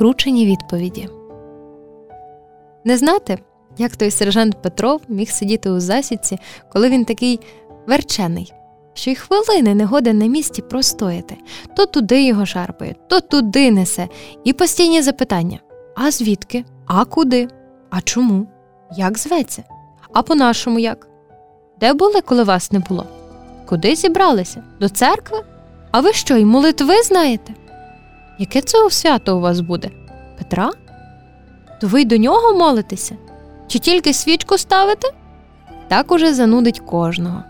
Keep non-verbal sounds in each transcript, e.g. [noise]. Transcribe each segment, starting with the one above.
скручені відповіді. Не знати, як той сержант Петров міг сидіти у засідці, коли він такий верчений, що й хвилини не на місці простояти, то туди його шарпає, то туди несе, і постійні запитання: а звідки? А куди? А чому? Як зветься? А по-нашому як? Де були, коли вас не було? Куди зібралися? До церкви? А ви що, й молитви знаєте? Яке це свято у вас буде? Петра? То ви й до нього молитеся? Чи тільки свічку ставите? Так уже занудить кожного.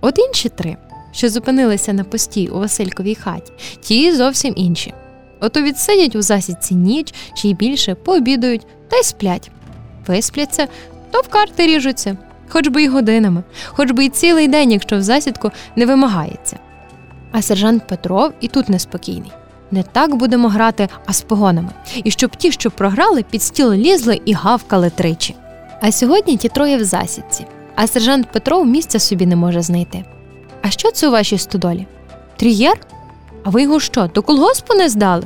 От інші три, що зупинилися на пості у Васильковій хаті, ті зовсім інші. Ото відсидять у засідці ніч чи й більше, пообідують та й сплять. Виспляться, то в карти ріжуться, хоч би й годинами, хоч би й цілий день, якщо в засідку не вимагається. А сержант Петров і тут неспокійний. Не так будемо грати, а з погонами, і щоб ті, що програли, під стіл лізли і гавкали тричі. А сьогодні ті троє в засідці, а сержант Петров місця собі не може знайти. А що це у вашій стодолі? Трієр? А ви його що, до колгоспу не здали?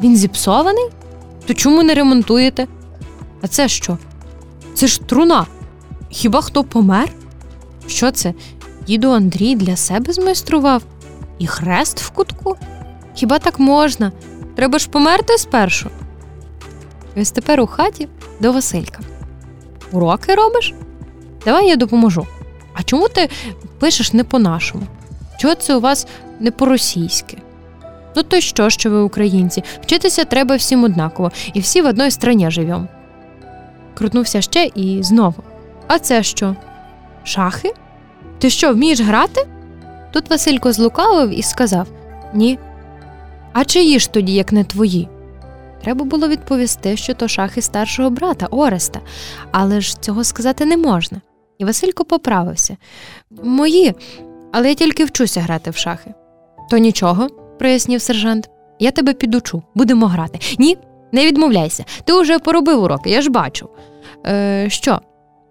Він зіпсований? То чому не ремонтуєте? А це що? Це ж труна. Хіба хто помер? Що це? Діду Андрій для себе змайстрував? І хрест в кутку? Хіба так можна? Треба ж померти спершу. Ось тепер у хаті до Василька. Уроки робиш? Давай я допоможу. А чому ти пишеш не по-нашому? Чого це у вас не по-російськи? Ну, то що, що ви українці? Вчитися треба всім однаково, і всі в одній страні живемо. Крутнувся ще і знову. А це що? Шахи? Ти що, вмієш грати? Тут Василько злукавив і сказав Ні. А чиї ж тоді, як не твої? Треба було відповісти, що то шахи старшого брата Ореста, але ж цього сказати не можна. І Василько поправився Мої, але я тільки вчуся грати в шахи. То нічого, прояснив сержант. Я тебе підучу, будемо грати. Ні, не відмовляйся. Ти уже поробив уроки, я ж бачу. Е, Що,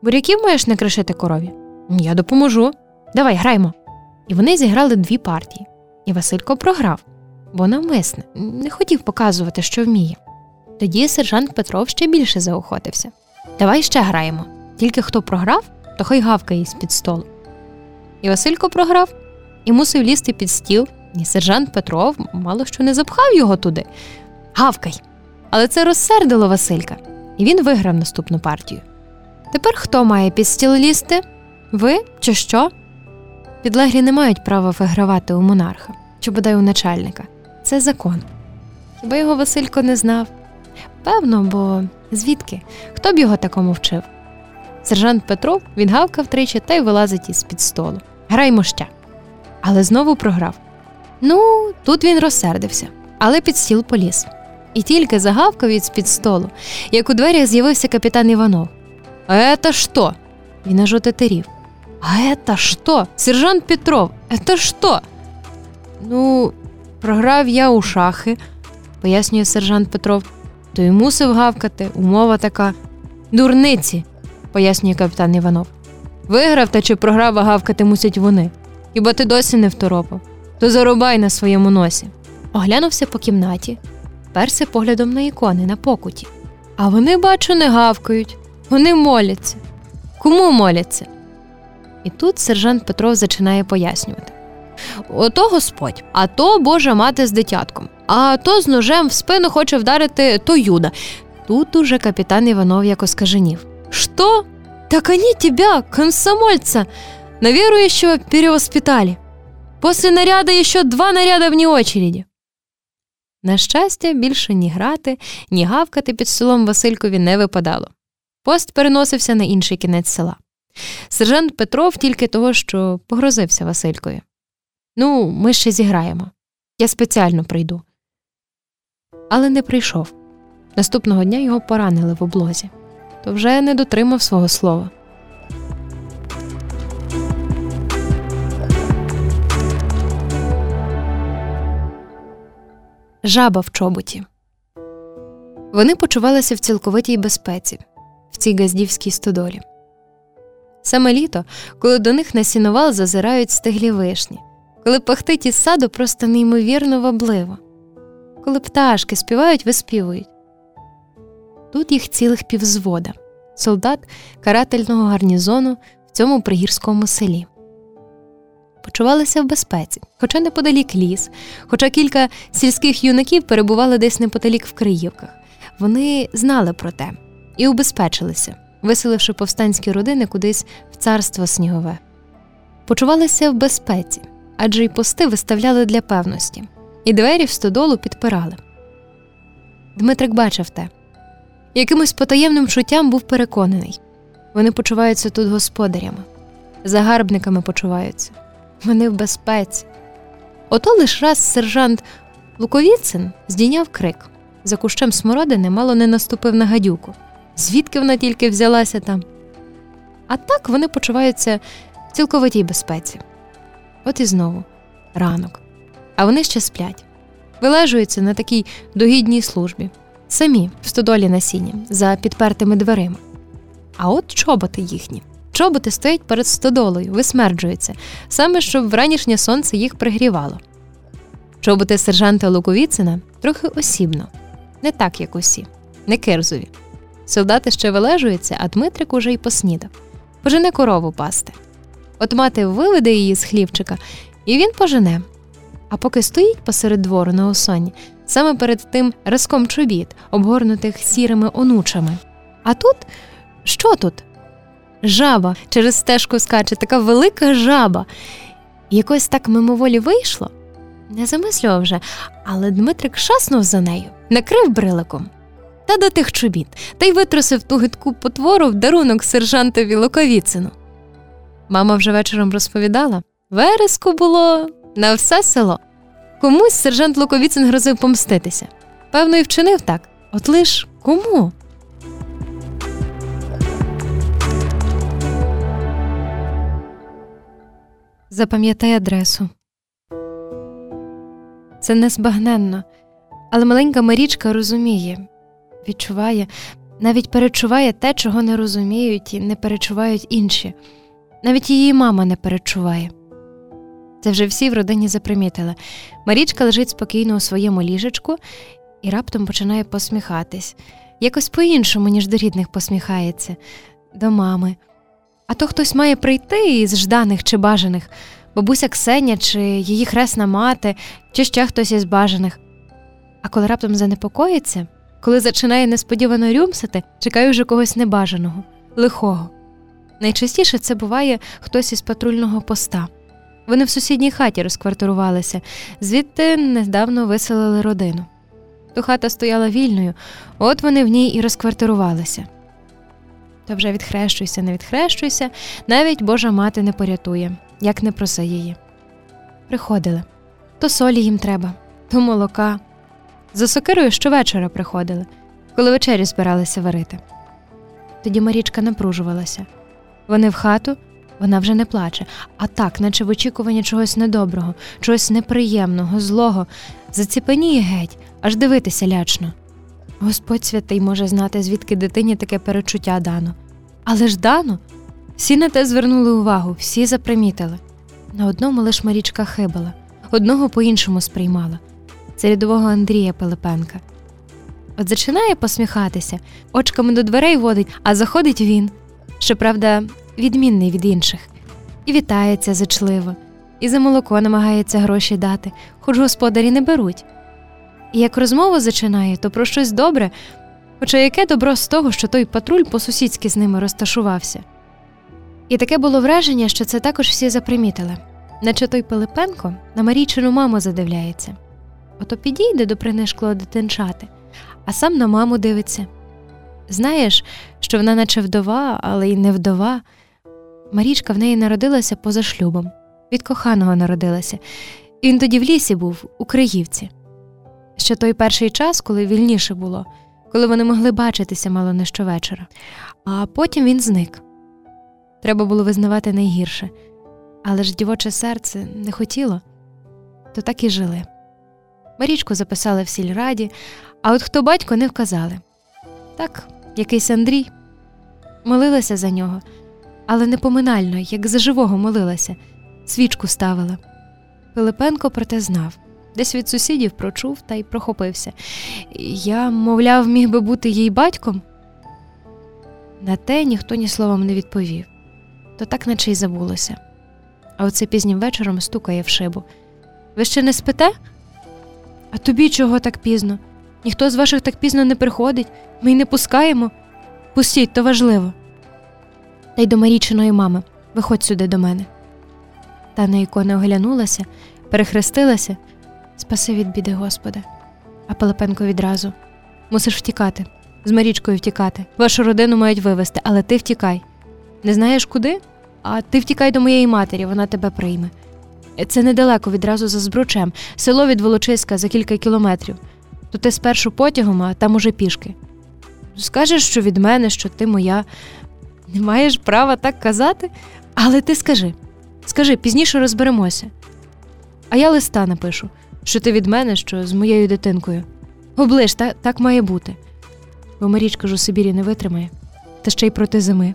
буряків маєш не кришити корові? Я допоможу. Давай, граймо. І вони зіграли дві партії. І Василько програв, бо навмисне, не хотів показувати, що вміє. Тоді сержант Петров ще більше заохотився. Давай ще граємо. Тільки хто програв, то хай гавкає з під столу. І Василько програв і мусив лізти під стіл, і сержант Петров мало що не запхав його туди. Гавкай! Але це розсердило Василька, і він виграв наступну партію. Тепер хто має під стіл лізти? Ви чи що? Підлеглі не мають права вигравати у монарха чи бодай у начальника Це закон. Хіба його Василько не знав? Певно, бо звідки? Хто б його такому вчив? Сержант Петров відгавкав тричі та й вилазить із під столу. Граймо ще. Але знову програв. Ну, тут він розсердився, але під стіл поліз. І тільки загавкав від під столу, як у дверях з'явився капітан Іванов. А это що? Він аж отетерів. А это що? Сержант Петров, это що? Ну, програв я у шахи, пояснює сержант Петров. То й мусив гавкати, умова така. Дурниці, пояснює капітан Іванов. Виграв та чи програв, а гавкати мусять вони. Хіба ти досі не второпав? То зарубай на своєму носі. Оглянувся по кімнаті, перся поглядом на ікони на покуті. А вони, бачу, не гавкають, вони моляться. Кому моляться? І тут сержант Петров зачинає пояснювати. Ото Господь, а то Божа мати з дитятком, а то з ножем в спину хоче вдарити то Юда. Тут уже капітан Іванов як оскаженів. Що? Так они тебя, комсомольца, на верующего перевоспитали. После наряда еще два наряда вне очереди. На щастя, більше ні грати, ні гавкати під столом Василькові не випадало. Пост переносився на інший кінець села. Сержант Петров тільки того, що погрозився Василькові. Ну, ми ще зіграємо. Я спеціально прийду. Але не прийшов. Наступного дня його поранили в облозі, то вже не дотримав свого слова. Жаба в чоботі. Вони почувалися в цілковитій безпеці в цій газдівській стодолі. Саме літо, коли до них на сіновал зазирають стеглі вишні, коли пахтить із саду просто неймовірно вабливо. коли пташки співають, виспівують. Тут їх цілих півзвода, солдат карательного гарнізону в цьому пригірському селі. Почувалися в безпеці, хоча неподалік ліс, хоча кілька сільських юнаків перебували десь неподалік в Криївках. Вони знали про те і убезпечилися, виселивши повстанські родини кудись в царство снігове. Почувалися в безпеці, адже й пости виставляли для певності, і двері в стодолу підпирали. Дмитрик бачив те. Якимось потаємним чуттям був переконаний вони почуваються тут господарями, загарбниками почуваються, вони в безпеці. Ото лиш раз сержант Луковіцин здійняв крик за кущем смородини мало не наступив на гадюку. Звідки вона тільки взялася там? А так вони почуваються в цілковитій безпеці. От і знову ранок. А вони ще сплять, вилежуються на такій догідній службі, самі в стодолі на сіні, за підпертими дверима. А от чоботи їхні. Чоботи стоять перед стодолою, висмерджуються, саме щоб вранішнє сонце їх пригрівало. Чоботи сержанта Луковіцина трохи осібно, не так, як усі, не кирзові. Солдати ще вилежуються, а Дмитрик уже й поснідав. Пожене корову пасти. От мати виведе її з хлівчика, і він пожене. А поки стоїть посеред двору на осоні, саме перед тим разком чобіт, обгорнутих сірими онучами. А тут що тут? Жаба через стежку скаче, така велика жаба. Якось так мимоволі вийшло. Не замислював вже, але Дмитрик шаснув за нею, накрив бриликом. Та до тих чобіт, та й витрусив ту гидку потвору в дарунок сержантові Луковіцину. Мама вже вечором розповідала вереску було на все село. Комусь сержант Луковіцин грозив помститися. Певно, і вчинив так. От лиш кому? Запам'ятай адресу. Це незбагненно, але маленька Марічка розуміє, відчуває, навіть перечуває те, чого не розуміють і не перечувають інші. Навіть її мама не перечуває. Це вже всі в родині запримітили. Марічка лежить спокійно у своєму ліжечку і раптом починає посміхатись, якось по-іншому, ніж до рідних посміхається, до мами. А то хтось має прийти із жданих чи бажаних, бабуся Ксеня, чи її хресна мати, чи ще хтось із бажаних. А коли раптом занепокоїться, коли зачинає несподівано рюмсати, чекає вже когось небажаного, лихого. Найчастіше це буває хтось із патрульного поста. Вони в сусідній хаті розквартирувалися, звідти недавно виселили родину. То хата стояла вільною, от вони в ній і розквартирувалися. Та вже відхрещуйся, не відхрещуйся, навіть Божа мати не порятує, як не проси її. Приходили то солі їм треба, то молока. За сокирою щовечора приходили, коли вечері збиралися варити. Тоді Марічка напружувалася. Вони в хату, вона вже не плаче, а так, наче в очікуванні чогось недоброго, чогось неприємного, злого, заціпеніє геть, аж дивитися лячно. Господь святий може знати, звідки дитині таке перечуття дано. Але ж дано. Всі на те звернули увагу, всі запримітили. На одному лиш Марічка хибала, одного по-іншому сприймала це рядового Андрія Пилипенка. От зачинає посміхатися, очками до дверей водить, а заходить він, щоправда, відмінний від інших, і вітається зачливо, і за молоко намагається гроші дати, хоч господарі не беруть. І як розмову зачинає, то про щось добре, хоча яке добро з того, що той патруль по сусідськи з ними розташувався. І таке було враження, що це також всі запримітили, наче той Пилипенко на Марійчину маму задивляється. Ото підійде до принишклого дитинчати, а сам на маму дивиться. Знаєш, що вона наче вдова, але й не вдова. Марічка в неї народилася поза шлюбом, від коханого народилася, і він тоді в лісі був, у Криївці. Ще той перший час, коли вільніше було, коли вони могли бачитися мало не щовечора, а потім він зник. Треба було визнавати найгірше, але ж дівоче серце не хотіло, то так і жили. Марічку записали в сільраді, а от хто батько не вказали. Так, якийсь Андрій. Молилася за нього, але не поминально, як за живого молилася, свічку ставила. Пилипенко проте знав десь від сусідів прочув та й прохопився. Я, мовляв, міг би бути їй батьком. На те ніхто ні словом не відповів, то так наче й забулося. А оце пізнім вечором стукає в шибу. Ви ще не спите? А тобі чого так пізно? Ніхто з ваших так пізно не приходить, ми й не пускаємо. Пустіть, то важливо. Та й до Марічиної мами, виходь сюди до мене. Та на ікони оглянулася, перехрестилася. Спаси від біди, Господи. А Пилипенко відразу мусиш втікати, з Марічкою втікати. Вашу родину мають вивезти, але ти втікай. Не знаєш куди? А ти втікай до моєї матері, вона тебе прийме. Це недалеко відразу за збручем, село від Волочиська за кілька кілометрів. То ти спершу потягом, а там уже пішки. Скажеш, що від мене, що ти моя. Не маєш права так казати, але ти скажи скажи, пізніше розберемося. А я листа напишу, що ти від мене, що з моєю дитинкою. Оближ, так, так має бути. Бо Марічка ж у Сибірі не витримає, та ще й проти зими.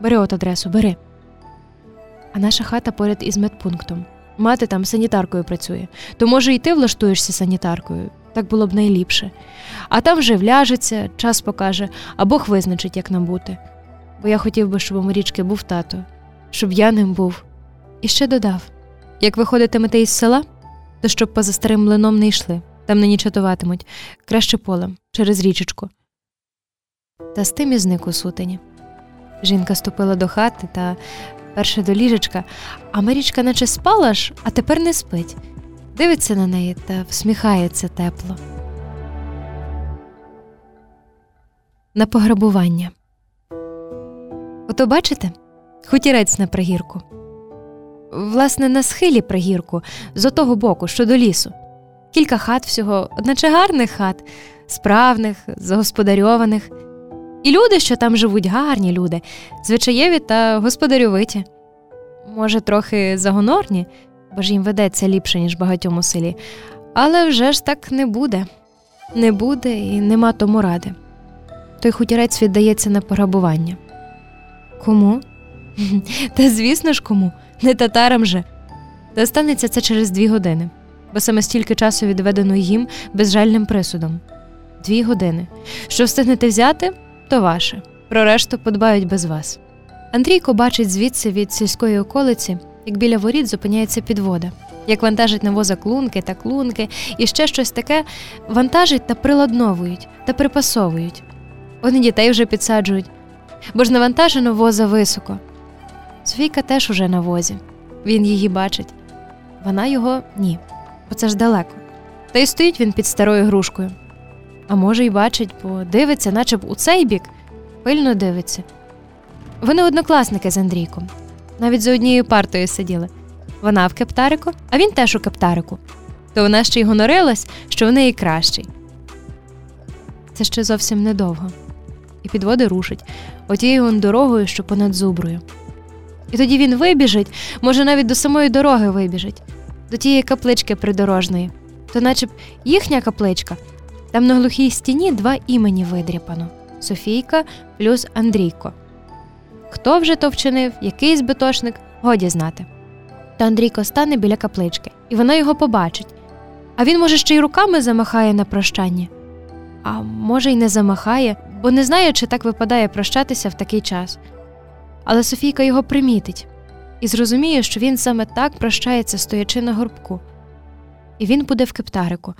Бери от адресу, бери. А наша хата поряд із медпунктом. Мати там санітаркою працює, то, може, і ти влаштуєшся санітаркою, так було б найліпше. А там вже вляжеться, час покаже, а Бог визначить, як нам бути. Бо я хотів би, щоб у Марічки був тато, щоб я ним був. І ще додав як виходитимете із села, то щоб поза старим млином не йшли, там не чатуватимуть, краще полем, через річечку. Та з тим і зник у сутені. Жінка ступила до хати та перше до ліжечка, а Марічка наче спала ж, а тепер не спить. Дивиться на неї та всміхається тепло. На пограбування. Ото бачите, хутірець на пригірку. Власне, на схилі пригірку, з отого боку, що до лісу. Кілька хат всього, одначе гарних хат, справних, загосподарьованих. І люди, що там живуть, гарні люди, звичаєві та господарювиті. Може, трохи загонорні, бо ж їм ведеться ліпше, ніж багатьом у селі, але вже ж так не буде, не буде і нема тому ради. Той хутірець віддається на пограбування. Кому? [laughs] Та звісно ж, кому, не татарам же. Та станеться це через дві години, бо саме стільки часу відведено їм безжальним присудом. Дві години. Що встигнете взяти, то ваше. Про решту подбають без вас. Андрійко бачить звідси від сільської околиці, як біля воріт зупиняється підвода, як вантажить на воза клунки та клунки, і ще щось таке вантажить та приладновують та припасовують. Вони дітей вже підсаджують, бо ж навантажено воза високо. Софійка теж уже на возі. Він її бачить. Вона його ні, бо це ж далеко. Та й стоїть він під старою грушкою. А може, й бачить, бо дивиться, наче б у цей бік, пильно дивиться. Вони однокласники з Андрійком, навіть за однією партою сиділи. Вона в кептарику, а він теж у кептарику. То вона ще й гонорилась, що в неї кращий. Це ще зовсім недовго. І підводи рушить отією он дорогою, що понад зуброю. І тоді він вибіжить, може, навіть до самої дороги вибіжить, до тієї каплички придорожної, то наче б їхня капличка. Там на глухій стіні два імені видряпано Софійка плюс Андрійко. Хто вже то вчинив, який збитошник, годі знати. Та Андрійко стане біля каплички, і вона його побачить. А він, може, ще й руками замахає на прощання. А може, й не замахає, бо не знає, чи так випадає прощатися в такий час. Але Софійка його примітить і зрозуміє, що він саме так прощається, стоячи на горбку. І він буде в кептарику,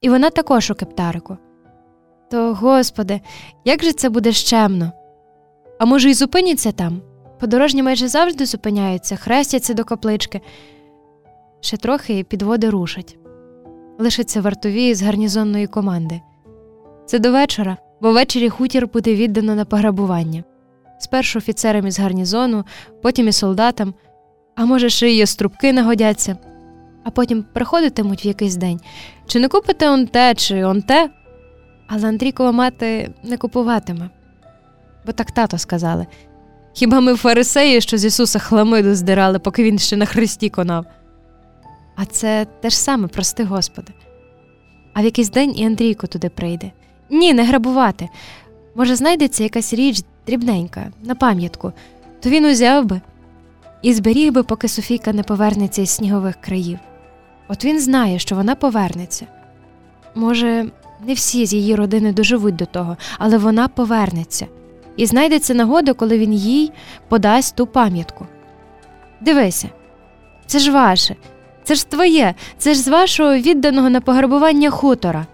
і вона також у кептарику. То, Господи, як же це буде щемно? А може, й зупиняться там? Подорожні майже завжди зупиняються, хрестяться до каплички. Ще трохи підводи рушать. Лишаться вартові з гарнізонної команди. Це до вечора, бо ввечері хутір буде віддано на пограбування. Спершу офіцерам із гарнізону, потім і солдатам, а може, ще й струбки нагодяться, а потім приходитимуть в якийсь день. Чи не купите он те, чи он те? Але Андрійкова мати не купуватиме. Бо так тато сказали хіба ми фарисеї, що з Ісуса хламиду здирали, поки він ще на хресті конав? А це те ж саме, прости Господи. А в якийсь день і Андрійко туди прийде. Ні, не грабувати. Може, знайдеться якась річ дрібненька, на пам'ятку, то він узяв би і зберіг би, поки Софійка не повернеться із снігових країв. От він знає, що вона повернеться. Може, не всі з її родини доживуть до того, але вона повернеться і знайдеться нагода, коли він їй подасть ту пам'ятку. Дивися, це ж ваше, це ж твоє, це ж з вашого відданого на пограбування хутора.